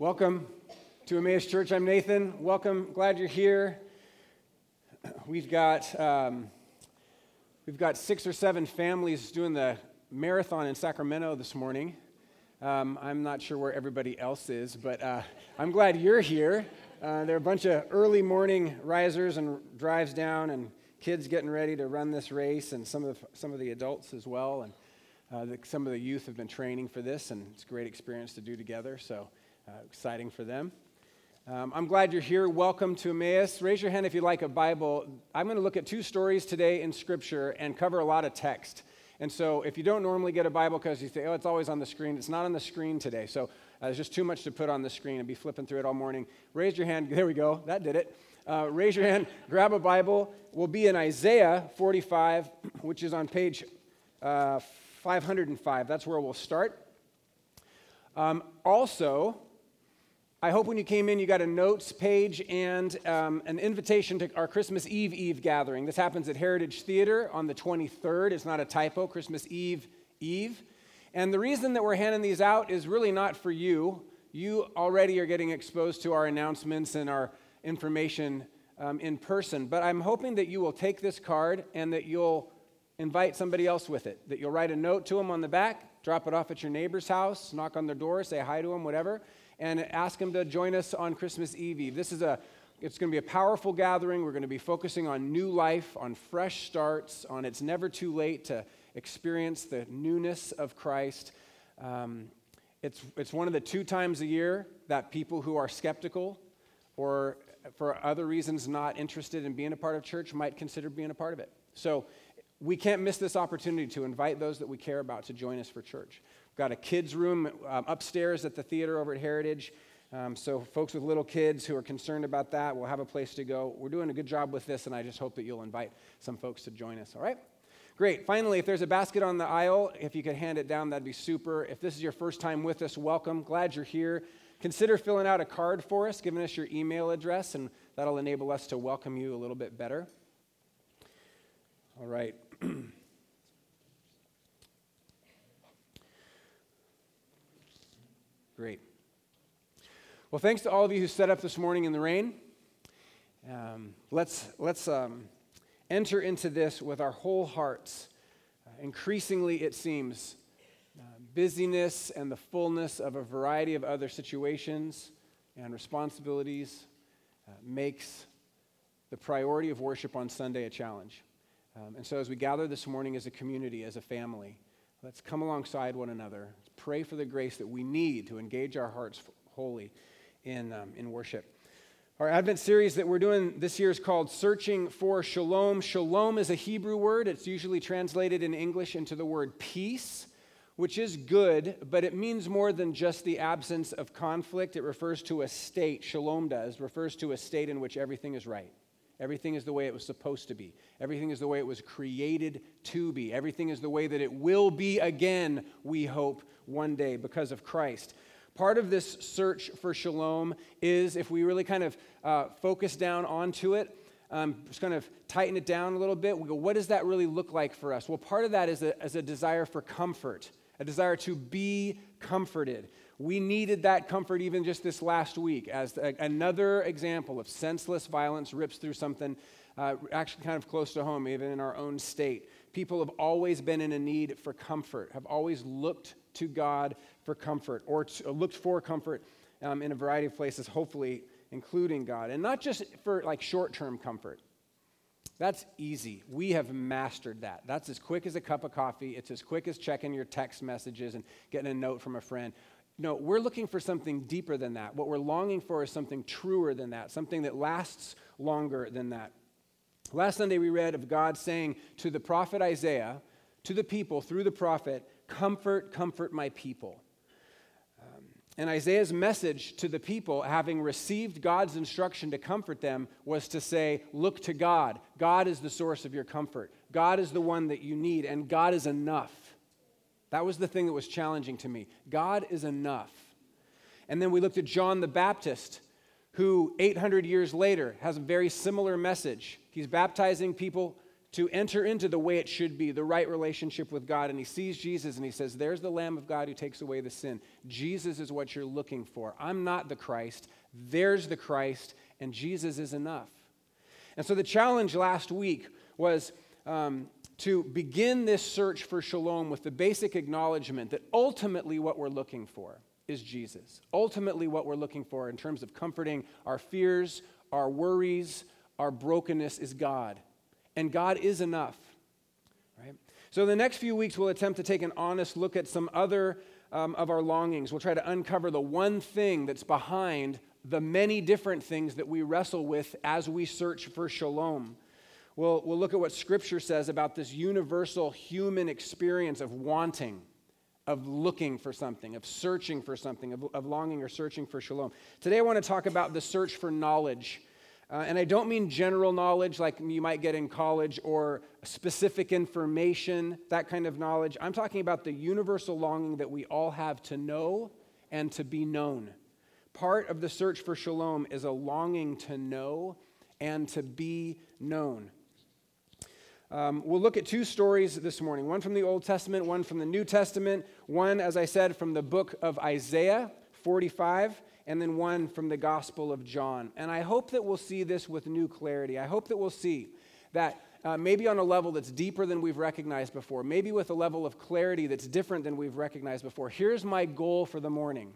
Welcome to Emmaus Church. I'm Nathan. Welcome. Glad you're here. We've got um, we've got six or seven families doing the marathon in Sacramento this morning. Um, I'm not sure where everybody else is, but uh, I'm glad you're here. Uh, there are a bunch of early morning risers and drives down, and kids getting ready to run this race, and some of the, some of the adults as well. And uh, the, some of the youth have been training for this, and it's a great experience to do together. So uh, exciting for them. Um, I'm glad you're here. Welcome to Emmaus. Raise your hand if you'd like a Bible. I'm going to look at two stories today in Scripture and cover a lot of text. And so, if you don't normally get a Bible because you say, oh, it's always on the screen, it's not on the screen today. So, uh, there's just too much to put on the screen and be flipping through it all morning. Raise your hand. There we go. That did it. Uh, raise your hand. Grab a Bible. We'll be in Isaiah 45, which is on page uh, 505. That's where we'll start. Um, also, I hope when you came in, you got a notes page and um, an invitation to our Christmas Eve Eve gathering. This happens at Heritage Theater on the 23rd. It's not a typo, Christmas Eve Eve. And the reason that we're handing these out is really not for you. You already are getting exposed to our announcements and our information um, in person. But I'm hoping that you will take this card and that you'll invite somebody else with it, that you'll write a note to them on the back, drop it off at your neighbor's house, knock on their door, say hi to them, whatever and ask them to join us on Christmas Eve Eve. This is a it's going to be a powerful gathering. We're going to be focusing on new life, on fresh starts, on it's never too late to experience the newness of Christ. Um, it's, it's one of the two times a year that people who are skeptical or for other reasons not interested in being a part of church might consider being a part of it. So we can't miss this opportunity to invite those that we care about to join us for church got a kids' room um, upstairs at the theater over at Heritage. Um, so, folks with little kids who are concerned about that will have a place to go. We're doing a good job with this, and I just hope that you'll invite some folks to join us, all right? Great. Finally, if there's a basket on the aisle, if you could hand it down, that'd be super. If this is your first time with us, welcome. Glad you're here. Consider filling out a card for us, giving us your email address, and that'll enable us to welcome you a little bit better. All right. Great. Well, thanks to all of you who set up this morning in the rain. Um, let's let's um, enter into this with our whole hearts. Uh, increasingly, it seems, uh, busyness and the fullness of a variety of other situations and responsibilities uh, makes the priority of worship on Sunday a challenge. Um, and so, as we gather this morning as a community, as a family, let's come alongside one another pray for the grace that we need to engage our hearts wholly in, um, in worship. Our Advent series that we're doing this year is called Searching for Shalom. Shalom is a Hebrew word. It's usually translated in English into the word peace, which is good, but it means more than just the absence of conflict. It refers to a state, shalom does, refers to a state in which everything is right. Everything is the way it was supposed to be. Everything is the way it was created to be. Everything is the way that it will be again, we hope, one day because of Christ. Part of this search for shalom is if we really kind of uh, focus down onto it, um, just kind of tighten it down a little bit, we go, what does that really look like for us? Well, part of that is a, is a desire for comfort, a desire to be comforted. We needed that comfort even just this last week as another example of senseless violence rips through something uh, actually kind of close to home, even in our own state. People have always been in a need for comfort, have always looked to God for comfort or uh, looked for comfort um, in a variety of places, hopefully including God. And not just for like short term comfort. That's easy. We have mastered that. That's as quick as a cup of coffee. It's as quick as checking your text messages and getting a note from a friend. No, we're looking for something deeper than that. What we're longing for is something truer than that, something that lasts longer than that. Last Sunday, we read of God saying to the prophet Isaiah, to the people through the prophet, Comfort, comfort my people. Um, and Isaiah's message to the people, having received God's instruction to comfort them, was to say, Look to God. God is the source of your comfort. God is the one that you need, and God is enough. That was the thing that was challenging to me. God is enough. And then we looked at John the Baptist, who 800 years later has a very similar message. He's baptizing people to enter into the way it should be, the right relationship with God. And he sees Jesus and he says, There's the Lamb of God who takes away the sin. Jesus is what you're looking for. I'm not the Christ. There's the Christ, and Jesus is enough. And so the challenge last week was um, to begin this search for shalom with the basic acknowledgement that ultimately what we're looking for is Jesus. Ultimately, what we're looking for in terms of comforting our fears, our worries, our brokenness is God and God is enough. Right? So, the next few weeks, we'll attempt to take an honest look at some other um, of our longings. We'll try to uncover the one thing that's behind the many different things that we wrestle with as we search for shalom. We'll, we'll look at what Scripture says about this universal human experience of wanting, of looking for something, of searching for something, of, of longing or searching for shalom. Today, I want to talk about the search for knowledge. Uh, and I don't mean general knowledge like you might get in college or specific information, that kind of knowledge. I'm talking about the universal longing that we all have to know and to be known. Part of the search for shalom is a longing to know and to be known. Um, we'll look at two stories this morning one from the Old Testament, one from the New Testament, one, as I said, from the book of Isaiah 45 and then one from the Gospel of John. And I hope that we'll see this with new clarity. I hope that we'll see that uh, maybe on a level that's deeper than we've recognized before, maybe with a level of clarity that's different than we've recognized before. Here's my goal for the morning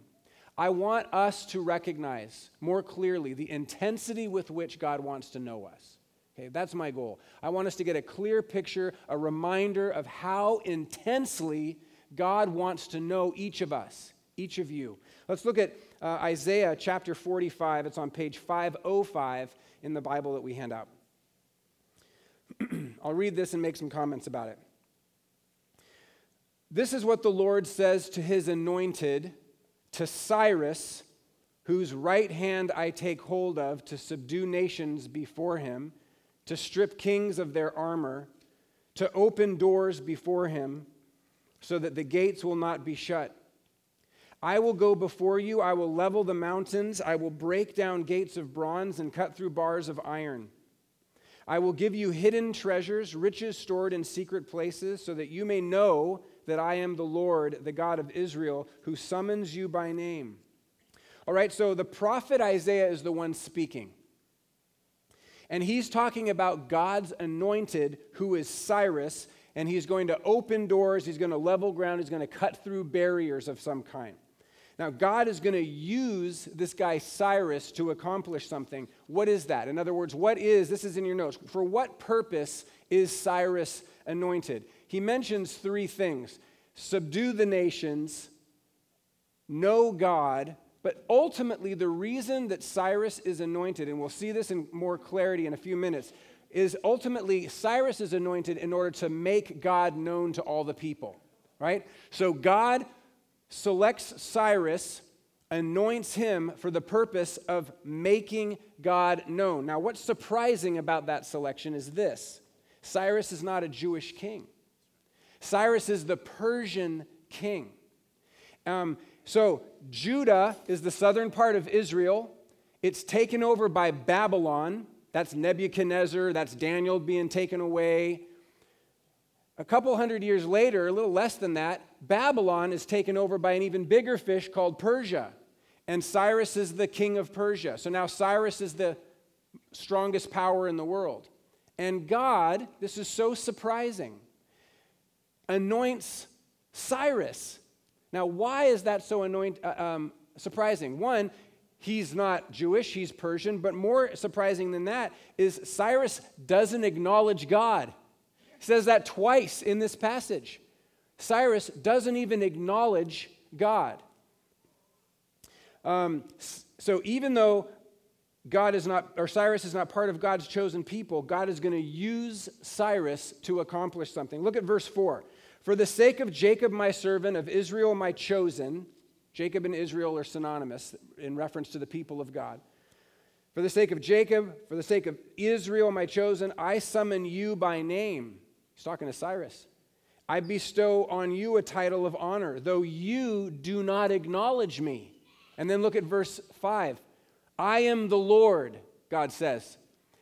I want us to recognize more clearly the intensity with which God wants to know us. Okay, that's my goal. I want us to get a clear picture, a reminder of how intensely God wants to know each of us, each of you. Let's look at uh, Isaiah chapter 45. It's on page 505 in the Bible that we hand out. I'll read this and make some comments about it. This is what the Lord says to his anointed, to Cyrus, whose right hand I take hold of to subdue nations before him, to strip kings of their armor, to open doors before him, so that the gates will not be shut. I will go before you. I will level the mountains. I will break down gates of bronze and cut through bars of iron. I will give you hidden treasures, riches stored in secret places, so that you may know that I am the Lord, the God of Israel, who summons you by name. All right, so the prophet Isaiah is the one speaking. And he's talking about God's anointed, who is Cyrus, and he's going to open doors, he's going to level ground, he's going to cut through barriers of some kind. Now, God is going to use this guy Cyrus to accomplish something. What is that? In other words, what is, this is in your notes, for what purpose is Cyrus anointed? He mentions three things subdue the nations, know God, but ultimately, the reason that Cyrus is anointed, and we'll see this in more clarity in a few minutes, is ultimately Cyrus is anointed in order to make God known to all the people, right? So God selects Cyrus, anoints him for the purpose of making God known. Now, what's surprising about that selection is this Cyrus is not a Jewish king, Cyrus is the Persian king. Um, so, Judah is the southern part of Israel. It's taken over by Babylon. That's Nebuchadnezzar, that's Daniel being taken away. A couple hundred years later, a little less than that, Babylon is taken over by an even bigger fish called Persia. And Cyrus is the king of Persia. So now Cyrus is the strongest power in the world. And God, this is so surprising, anoints Cyrus. Now, why is that so anoint, uh, um, surprising? One, he's not Jewish, he's Persian, but more surprising than that is Cyrus doesn't acknowledge God He says that twice in this passage. Cyrus doesn't even acknowledge God. Um, so even though God is not, or Cyrus is not part of God's chosen people, God is going to use Cyrus to accomplish something. Look at verse 4. For the sake of Jacob, my servant, of Israel, my chosen, Jacob and Israel are synonymous in reference to the people of God. For the sake of Jacob, for the sake of Israel, my chosen, I summon you by name. He's talking to Cyrus. I bestow on you a title of honor, though you do not acknowledge me. And then look at verse 5. I am the Lord, God says.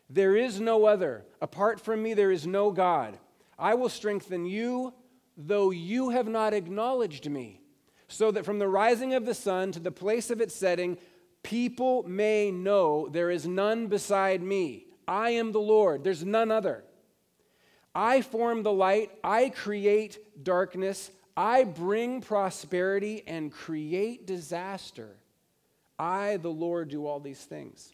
There is no other. Apart from me, there is no God. I will strengthen you, though you have not acknowledged me, so that from the rising of the sun to the place of its setting, people may know there is none beside me. I am the Lord, there's none other. I form the light, I create darkness, I bring prosperity and create disaster. I, the Lord, do all these things.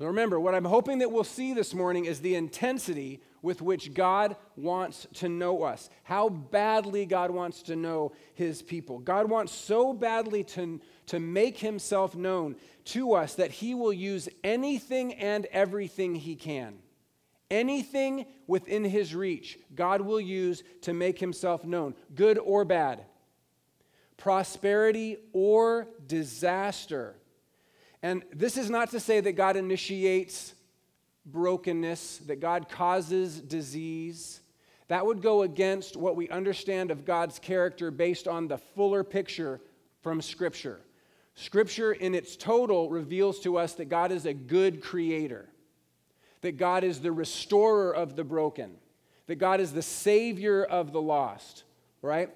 Now remember, what I'm hoping that we'll see this morning is the intensity with which God wants to know us, how badly God wants to know his people. God wants so badly to, to make himself known to us that he will use anything and everything he can. Anything within his reach, God will use to make himself known, good or bad, prosperity or disaster. And this is not to say that God initiates brokenness, that God causes disease. That would go against what we understand of God's character based on the fuller picture from Scripture. Scripture, in its total, reveals to us that God is a good creator, that God is the restorer of the broken, that God is the savior of the lost, right?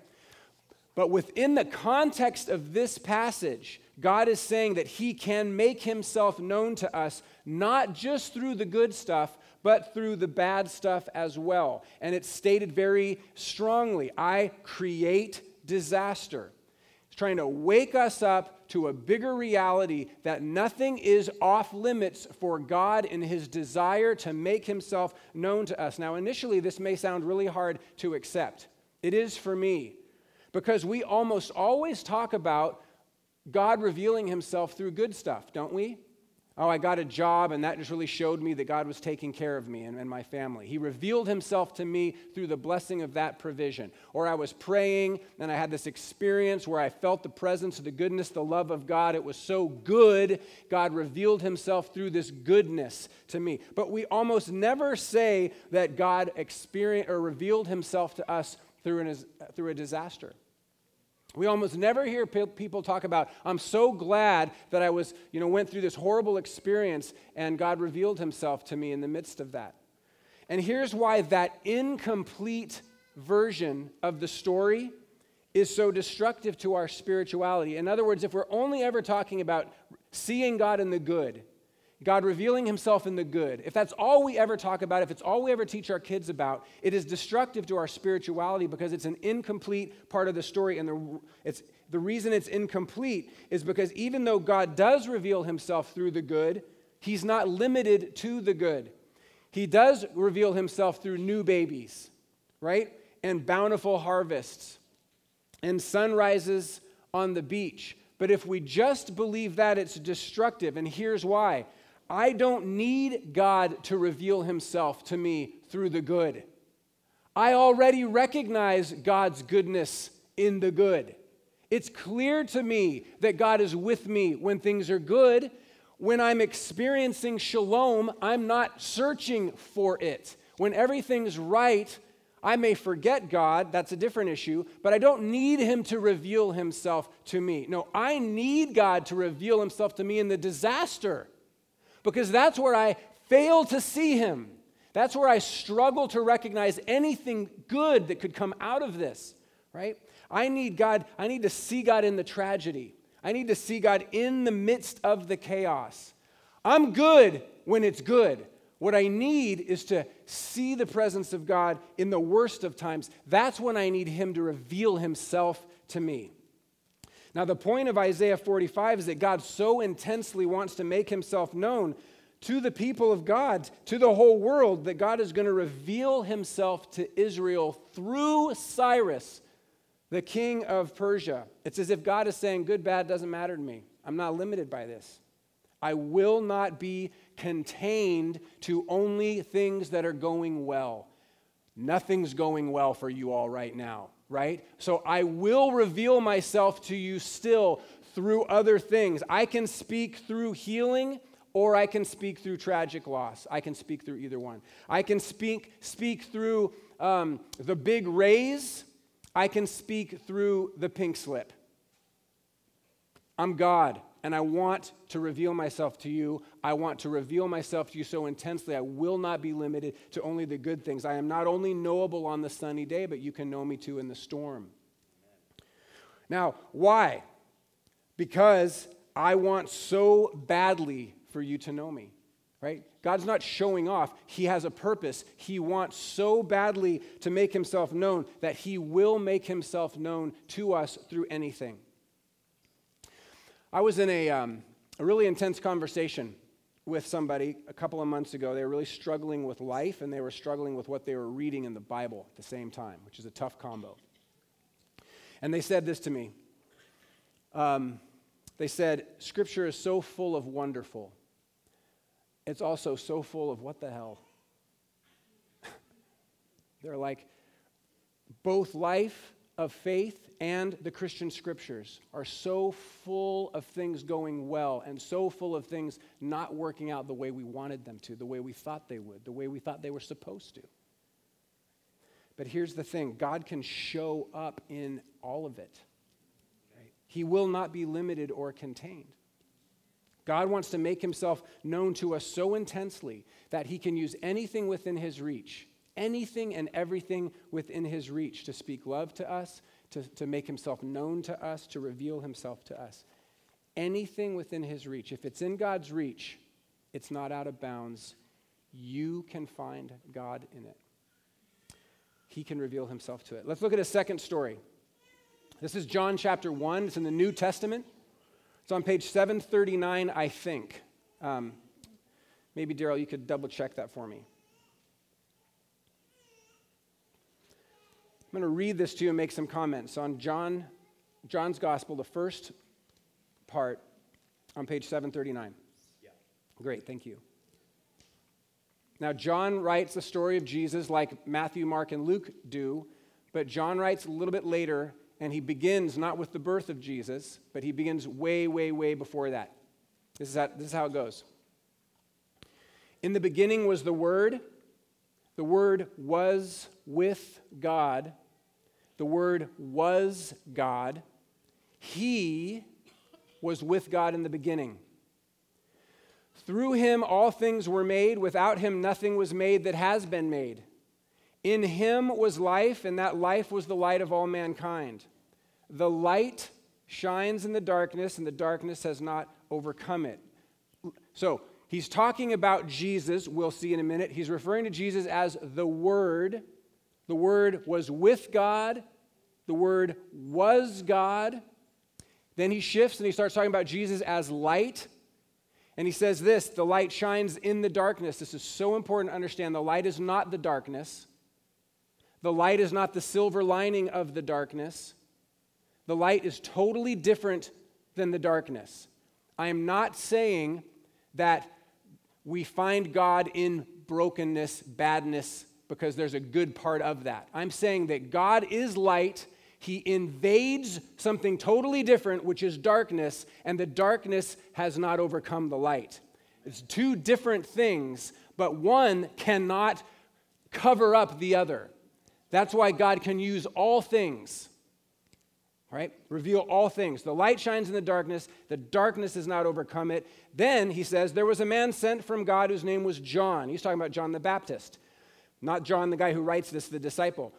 But within the context of this passage, God is saying that He can make Himself known to us not just through the good stuff, but through the bad stuff as well. And it's stated very strongly I create disaster. He's trying to wake us up to a bigger reality that nothing is off limits for God in His desire to make Himself known to us. Now, initially, this may sound really hard to accept. It is for me because we almost always talk about God revealing himself through good stuff, don't we? Oh, I got a job, and that just really showed me that God was taking care of me and, and, my family. He revealed himself to me through the blessing of that provision. Or I was praying, and I had this experience where I felt the presence, the goodness, the love of God. It was so good, God revealed himself through this goodness to me. But we almost never say that God experienced or revealed himself to us through, an, through a disaster. We almost never hear people talk about, I'm so glad that I was, you know, went through this horrible experience and God revealed himself to me in the midst of that. And here's why that incomplete version of the story is so destructive to our spirituality. In other words, if we're only ever talking about seeing God in the good, God revealing himself in the good, if that's all we ever talk about, if it's all we ever teach our kids about, it is destructive to our spirituality because it's an incomplete part of the story. And the, it's, the reason it's incomplete is because even though God does reveal himself through the good, he's not limited to the good. He does reveal himself through new babies, right? And bountiful harvests and sunrises on the beach. But if we just believe that, it's destructive. And here's why I don't need God to reveal himself to me through the good. I already recognize God's goodness in the good. It's clear to me that God is with me when things are good. When I'm experiencing shalom, I'm not searching for it. When everything's right, I may forget God, that's a different issue, but I don't need Him to reveal Himself to me. No, I need God to reveal Himself to me in the disaster because that's where I fail to see him. That's where I struggle to recognize anything good that could come out of this, right? I need God, I need to see God in the tragedy. I need to see God in the midst of the chaos. I'm good when it's good. What I need is to see the presence of God in the worst of times. That's when I need Him to reveal Himself to me. Now, the point of Isaiah 45 is that God so intensely wants to make himself known to the people of God, to the whole world, that God is going to reveal himself to Israel through Cyrus, the king of Persia. It's as if God is saying, Good, bad doesn't matter to me. I'm not limited by this. I will not be contained to only things that are going well. Nothing's going well for you all right now right? So I will reveal myself to you still through other things. I can speak through healing or I can speak through tragic loss. I can speak through either one. I can speak, speak through um, the big raise. I can speak through the pink slip. I'm God and I want to reveal myself to you. I want to reveal myself to you so intensely. I will not be limited to only the good things. I am not only knowable on the sunny day, but you can know me too in the storm. Now, why? Because I want so badly for you to know me, right? God's not showing off. He has a purpose. He wants so badly to make himself known that he will make himself known to us through anything. I was in a, um, a really intense conversation with somebody a couple of months ago. They were really struggling with life and they were struggling with what they were reading in the Bible at the same time, which is a tough combo. And they said this to me. Um, they said, Scripture is so full of wonderful. It's also so full of what the hell? They're like, both life of faith and the Christian scriptures are so full of things going well and so full of things not working out the way we wanted them to, the way we thought they would, the way we thought they were supposed to. But here's the thing God can show up in all of it, right? He will not be limited or contained. God wants to make himself known to us so intensely that he can use anything within his reach, anything and everything within his reach to speak love to us, to, to make himself known to us, to reveal himself to us. Anything within his reach, if it's in God's reach, it's not out of bounds. You can find God in it. He can reveal himself to it. Let's look at a second story. This is John chapter 1. It's in the New Testament. It's on page 739, I think. Um, maybe, Daryl, you could double check that for me. I'm going to read this to you and make some comments on John, John's Gospel, the first part on page 739. Yeah. Great, thank you. Now, John writes the story of Jesus like Matthew, Mark, and Luke do, but John writes a little bit later, and he begins not with the birth of Jesus, but he begins way, way, way before that. This is how, this is how it goes. In the beginning was the Word, the Word was with God the Word was God. He was with God in the beginning. Through him all things were made. Without him nothing was made that has been made. In him was life, and that life was the light of all mankind. The light shines in the darkness, and the darkness has not overcome it. So, he's talking about Jesus, we'll see in a minute. He's referring to Jesus as the Word the Word was with God, the Word was God. Then he shifts and he starts talking about Jesus as light. And he says this the light shines in the darkness. This is so important to understand. The light is not the darkness, the light is not the silver lining of the darkness. The light is totally different than the darkness. I am not saying that we find God in brokenness, badness, because there's a good part of that. I'm saying that God is light. He invades something totally different, which is darkness, and the darkness has not overcome the light. It's two different things, but one cannot cover up the other. That's why God can use all things. Right? Reveal all things. The light shines in the darkness, the darkness has not overcome it. Then he says, There was a man sent from God whose name was John. He's talking about John the Baptist. Not John, the guy who writes this, the disciple.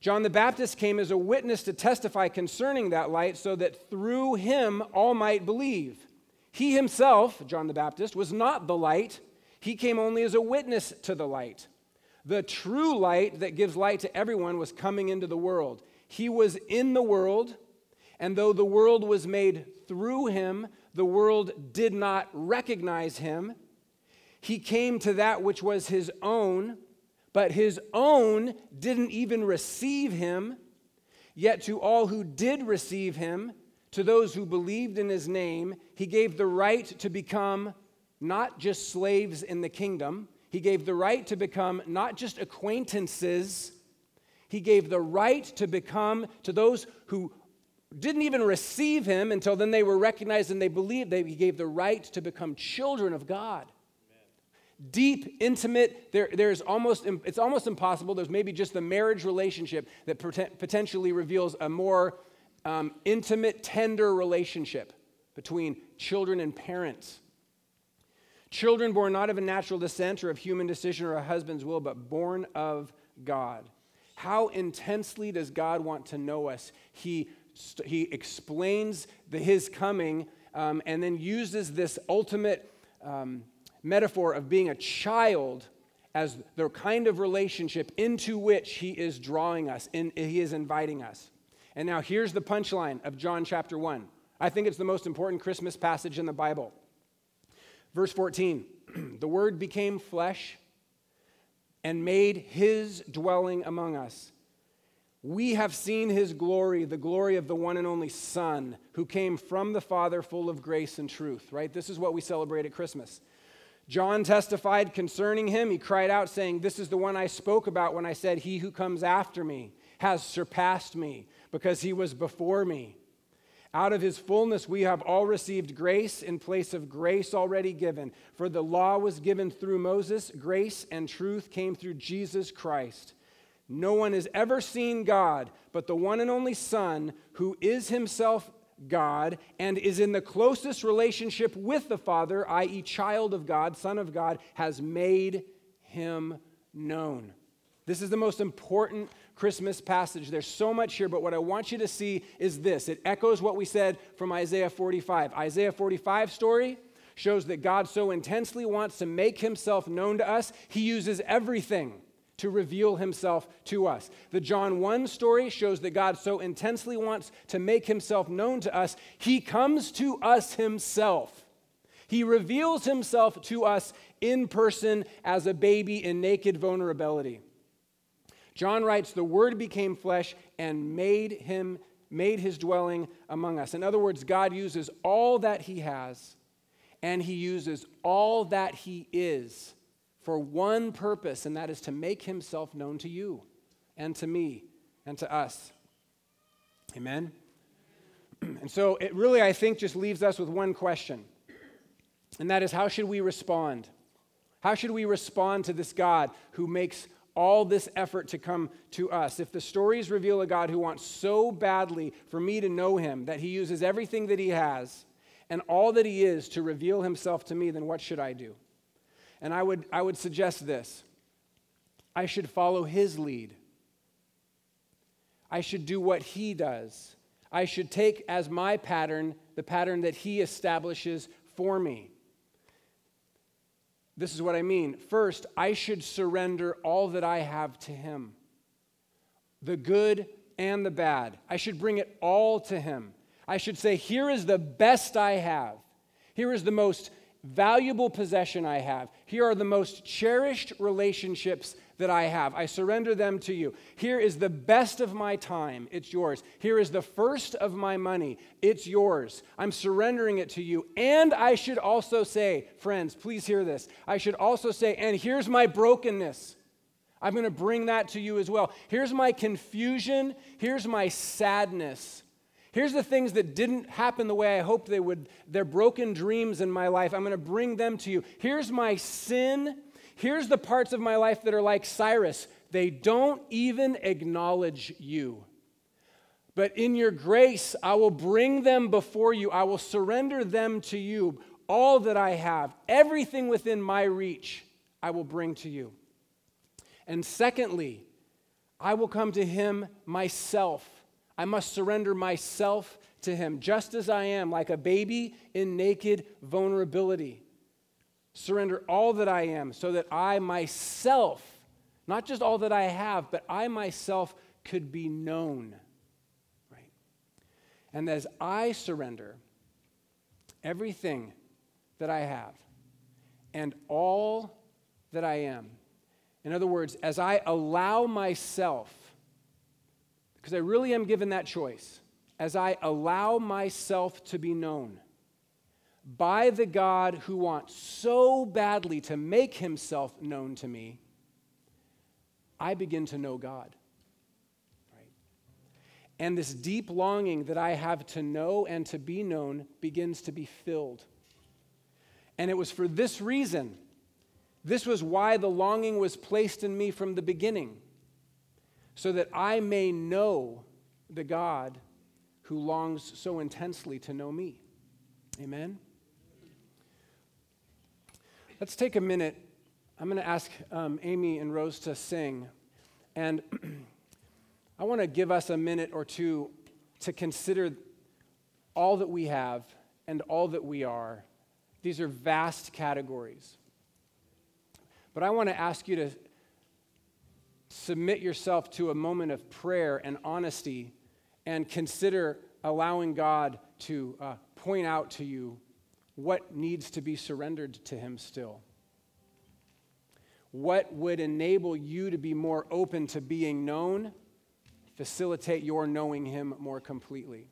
John the Baptist came as a witness to testify concerning that light so that through him all might believe. He himself, John the Baptist, was not the light, he came only as a witness to the light. The true light that gives light to everyone was coming into the world. He was in the world, and though the world was made through him, the world did not recognize him. He came to that which was his own but his own didn't even receive him. Yet to all who did receive him, to those who believed in his name, he gave the right to become not just slaves in the kingdom, he gave the right to become not just acquaintances, he gave the right to become to those who didn't even receive him until then they were recognized and they believed, they, he gave the right to become children of God deep, intimate. There, there's almost, it's almost impossible. There's maybe just the marriage relationship that potentially reveals a more um, intimate, tender relationship between children and parents. Children born not of a natural descent or of human decision or a husband's will, but born of God. How intensely does God want to know us? He, he explains the, his coming um, and then uses this ultimate um, metaphor of being a child as the kind of relationship into which he is drawing us, in, he is inviting us. And now here's the punchline of John chapter 1. I think it's the most important Christmas passage in the Bible. Verse 14 The Word became flesh and made his dwelling among us. We have seen his glory, the glory of the one and only Son, who came from the Father full of grace and truth, right? This is what we celebrate at Christmas. John testified concerning him. He cried out, saying, This is the one I spoke about when I said, He who comes after me has surpassed me, because he was before me. Out of his fullness, we have all received grace in place of grace already given. For the law was given through Moses, grace and truth came through Jesus Christ. No one has ever seen God, but the one and only Son, who is himself God and is in the closest relationship with the Father, i.e., child of God, Son of God, has made him known. This is the most important Christmas passage. There's so much here, but what I want you to see is this it echoes what we said from Isaiah 45. Isaiah 45 story shows that God so intensely wants to make himself known to us, he uses everything to reveal himself to us. The John 1 story shows that God so intensely wants to make himself known to us, he comes to us himself. He reveals himself to us in person as a baby in naked vulnerability. John writes, The Word became flesh and made him made his dwelling among us. In other words, God uses all that he has and he uses all that he is for one purpose, and that is to make himself known to you and to me and to us. Amen? And so it really, I think, just leaves us with one question, and that is how should we respond? How should we respond to this God who makes all this effort to come to us. If the stories reveal a God who wants so badly for me to know him that he uses everything that he has and all that he is to reveal himself to me, then what should I do? And I would, I would suggest this I should follow his lead. I should do what he does. I should take as my pattern the pattern that he establishes for me. This is what I mean. First, I should surrender all that I have to Him the good and the bad. I should bring it all to Him. I should say, Here is the best I have. Here is the most valuable possession I have. Here are the most cherished relationships that I have. I surrender them to you. Here is the best of my time. It's yours. Here is the first of my money. It's yours. I'm surrendering it to you. And I should also say, friends, please hear this. I should also say, and here's my brokenness. I'm going to bring that to you as well. Here's my confusion. Here's my sadness. Here's the things that didn't happen the way I hoped they would. They're broken dreams in my life. I'm going to bring them to you. Here's my sin. Here's the parts of my life that are like Cyrus they don't even acknowledge you. But in your grace, I will bring them before you. I will surrender them to you. All that I have, everything within my reach, I will bring to you. And secondly, I will come to him myself. I must surrender myself to him, just as I am, like a baby in naked vulnerability surrender all that I am so that I myself, not just all that I have, but I myself could be known. Right? And as I surrender everything that I have and all that I am, in other words, as I allow myself, because I really am given that choice, as I allow myself to be known, by the God who wants so badly to make himself known to me, I begin to know God. And this deep longing that I have to know and to be known begins to be filled. And it was for this reason, this was why the longing was placed in me from the beginning, so that I may know the God who longs so intensely to know me. Amen. Let's take a minute. I'm going to ask um, Amy and Rose to sing. And I want to give us a minute or two to consider all that we have and all that we are. These are vast categories. But I want to ask you to submit yourself to a moment of prayer and honesty and consider allowing God to uh, point out to you what needs to be surrendered to Him still. What would enable you to be more open to being known, facilitate your knowing Him more completely.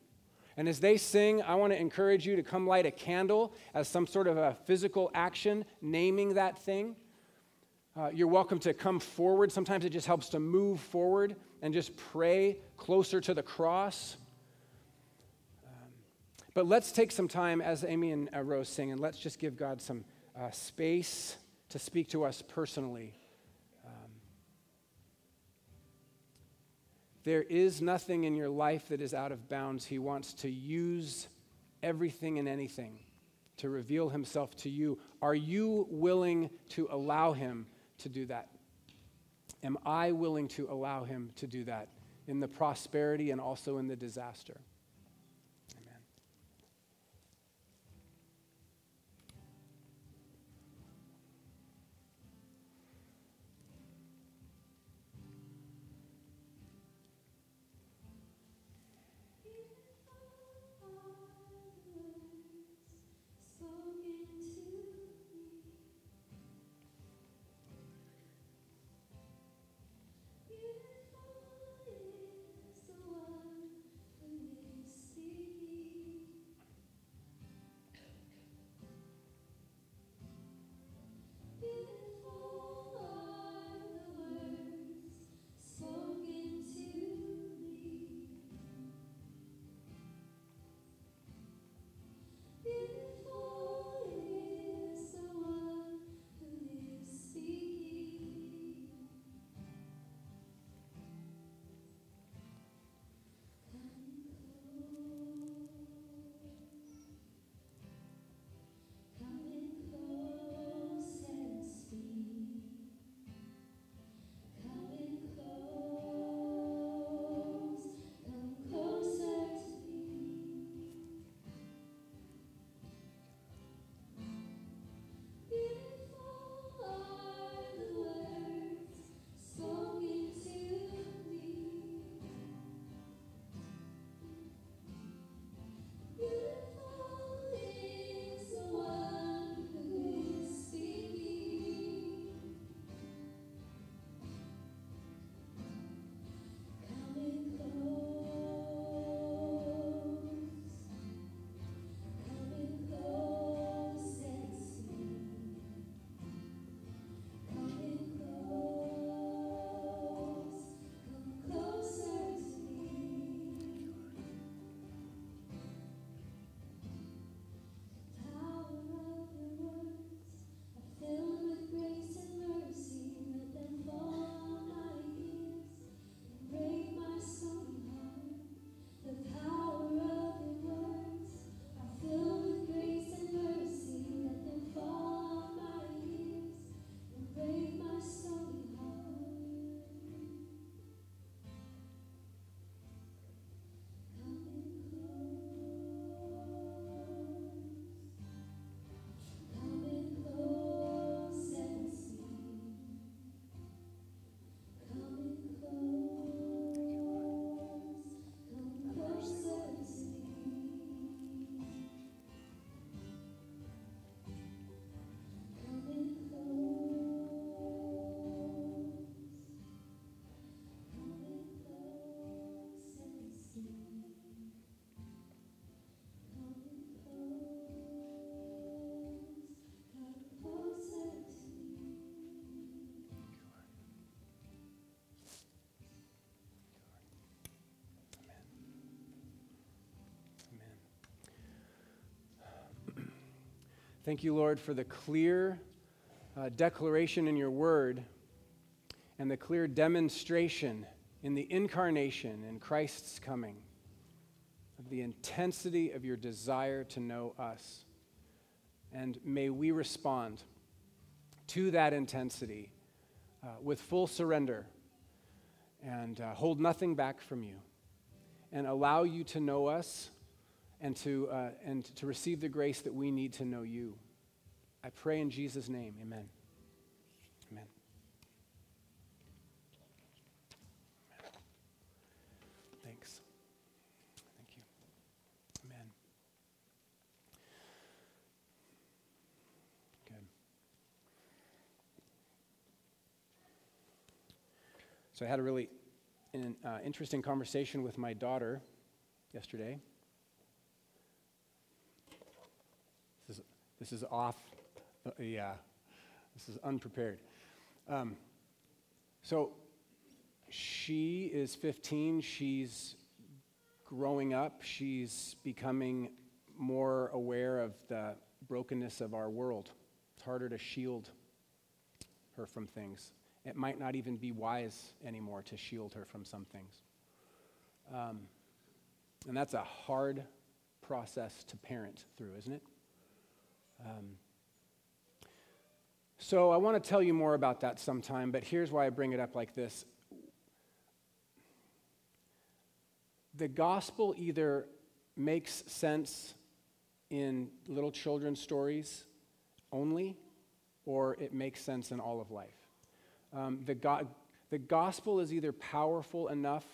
And as they sing, I want to encourage you to come light a candle as some sort of a physical action, naming that thing. Uh, you're welcome to come forward. Sometimes it just helps to move forward and just pray closer to the cross. Um, but let's take some time as Amy and uh, Rose sing, and let's just give God some uh, space to speak to us personally. Um, there is nothing in your life that is out of bounds. He wants to use everything and anything to reveal himself to you. Are you willing to allow him to do that? Am I willing to allow him to do that in the prosperity and also in the disaster? Thank you, Lord, for the clear uh, declaration in your word and the clear demonstration in the incarnation and Christ's coming. Of the intensity of your desire to know us. And may we respond to that intensity uh, with full surrender and uh, hold nothing back from you and allow you to know us and to, uh, and to receive the grace that we need to know you. I pray in Jesus' name, amen. Amen. Thanks. Thank you. Amen. Good. So I had a really an, uh, interesting conversation with my daughter yesterday. This is, off, uh, yeah, this is unprepared. Um, so she is 15. She's growing up. She's becoming more aware of the brokenness of our world. It's harder to shield her from things. It might not even be wise anymore to shield her from some things. Um, and that's a hard process to parent through, isn't it? Um, so I want to tell you more about that sometime, but here's why I bring it up like this. The gospel either makes sense in little children's stories only, or it makes sense in all of life. Um, the, go- the gospel is either powerful enough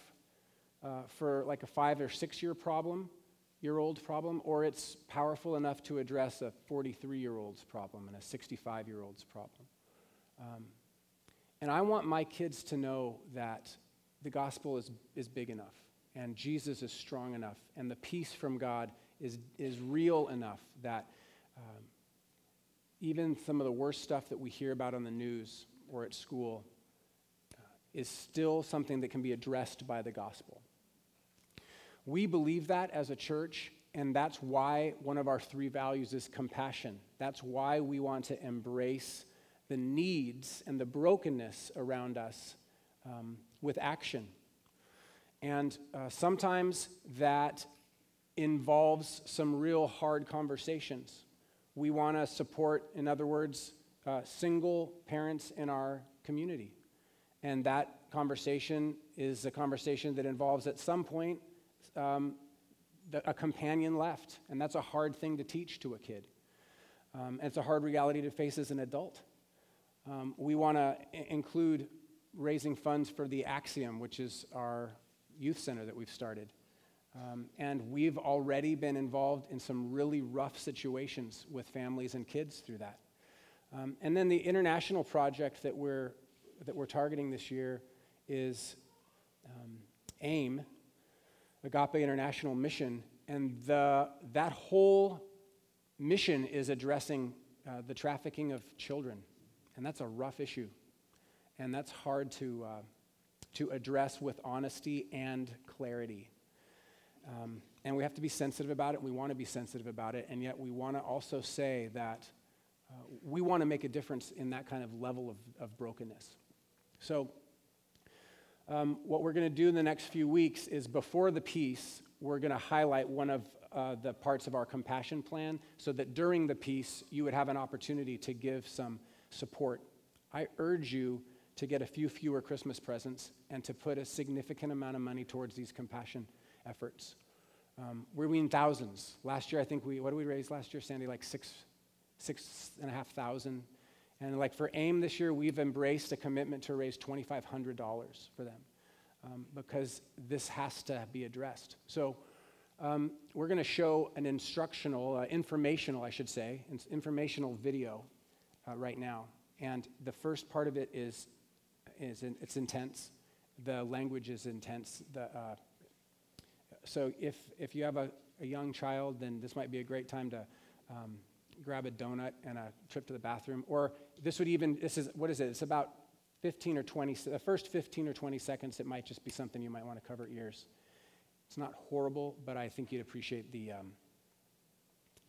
uh, for like a five or six year problem, year old problem, or it's powerful enough to address a 43 year old's problem and a 65 year old's problem. Um, and I want my kids to know that the gospel is, is big enough and Jesus is strong enough and the peace from God is, is real enough that um, even some of the worst stuff that we hear about on the news or at school uh, is still something that can be addressed by the gospel. We believe that as a church, and that's why one of our three values is compassion. That's why we want to embrace the needs and the brokenness around us um, with action. And uh, sometimes that involves some real hard conversations. We want to support, in other words, uh, single parents in our community. And that conversation is a conversation that involves, at some point, um, a companion left. And that's a hard thing to teach to a kid. Um, it's a hard reality to face as an adult. Um, we want to include raising funds for the Axiom, which is our youth center that we've started. Um, and we've already been involved in some really rough situations with families and kids through that. Um, and then the international project that we're, that we're targeting this year is um, AIM, Agape International Mission. And the, that whole mission is addressing uh, the trafficking of children. And that's a rough issue. And that's hard to, uh, to address with honesty and clarity. Um, and we have to be sensitive about it. We want to be sensitive about it. And yet we want to also say that uh, we want to make a difference in that kind of level of, of brokenness. So, um, what we're going to do in the next few weeks is before the piece, we're going to highlight one of uh, the parts of our compassion plan so that during the piece, you would have an opportunity to give some support. I urge you to get a few fewer Christmas presents and to put a significant amount of money towards these compassion efforts. Um, we're in thousands. Last year, I think we, what did we raise last year, Sandy? Like six six and a half thousand. And like for AIM this year, we've embraced a commitment to raise $2,500 for them um, because this has to be addressed. So um, we're going to show an instructional, uh, informational, I should say, informational video uh, right now. And the first part of it is, is in, it's intense. The language is intense. The, uh, so if, if you have a, a, young child, then this might be a great time to um, grab a donut and a trip to the bathroom. Or this would even, this is, what is it? It's about 15 or 20, the first 15 or 20 seconds, it might just be something you might want to cover ears. It's not horrible, but I think you'd appreciate the, um,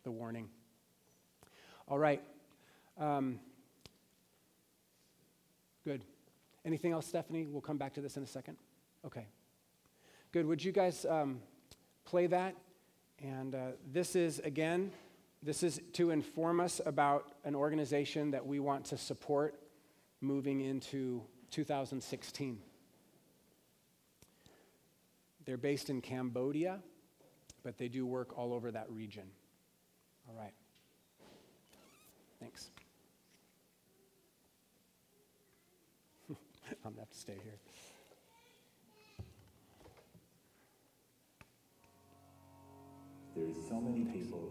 the warning. All right. Um, good. Anything else, Stephanie? We'll come back to this in a second. Okay. Good. Would you guys um, play that? And uh, this is, again, this is to inform us about an organization that we want to support moving into 2016. They're based in Cambodia, but they do work all over that region. All right. Thanks. I'm going to have to stay here. There's so many people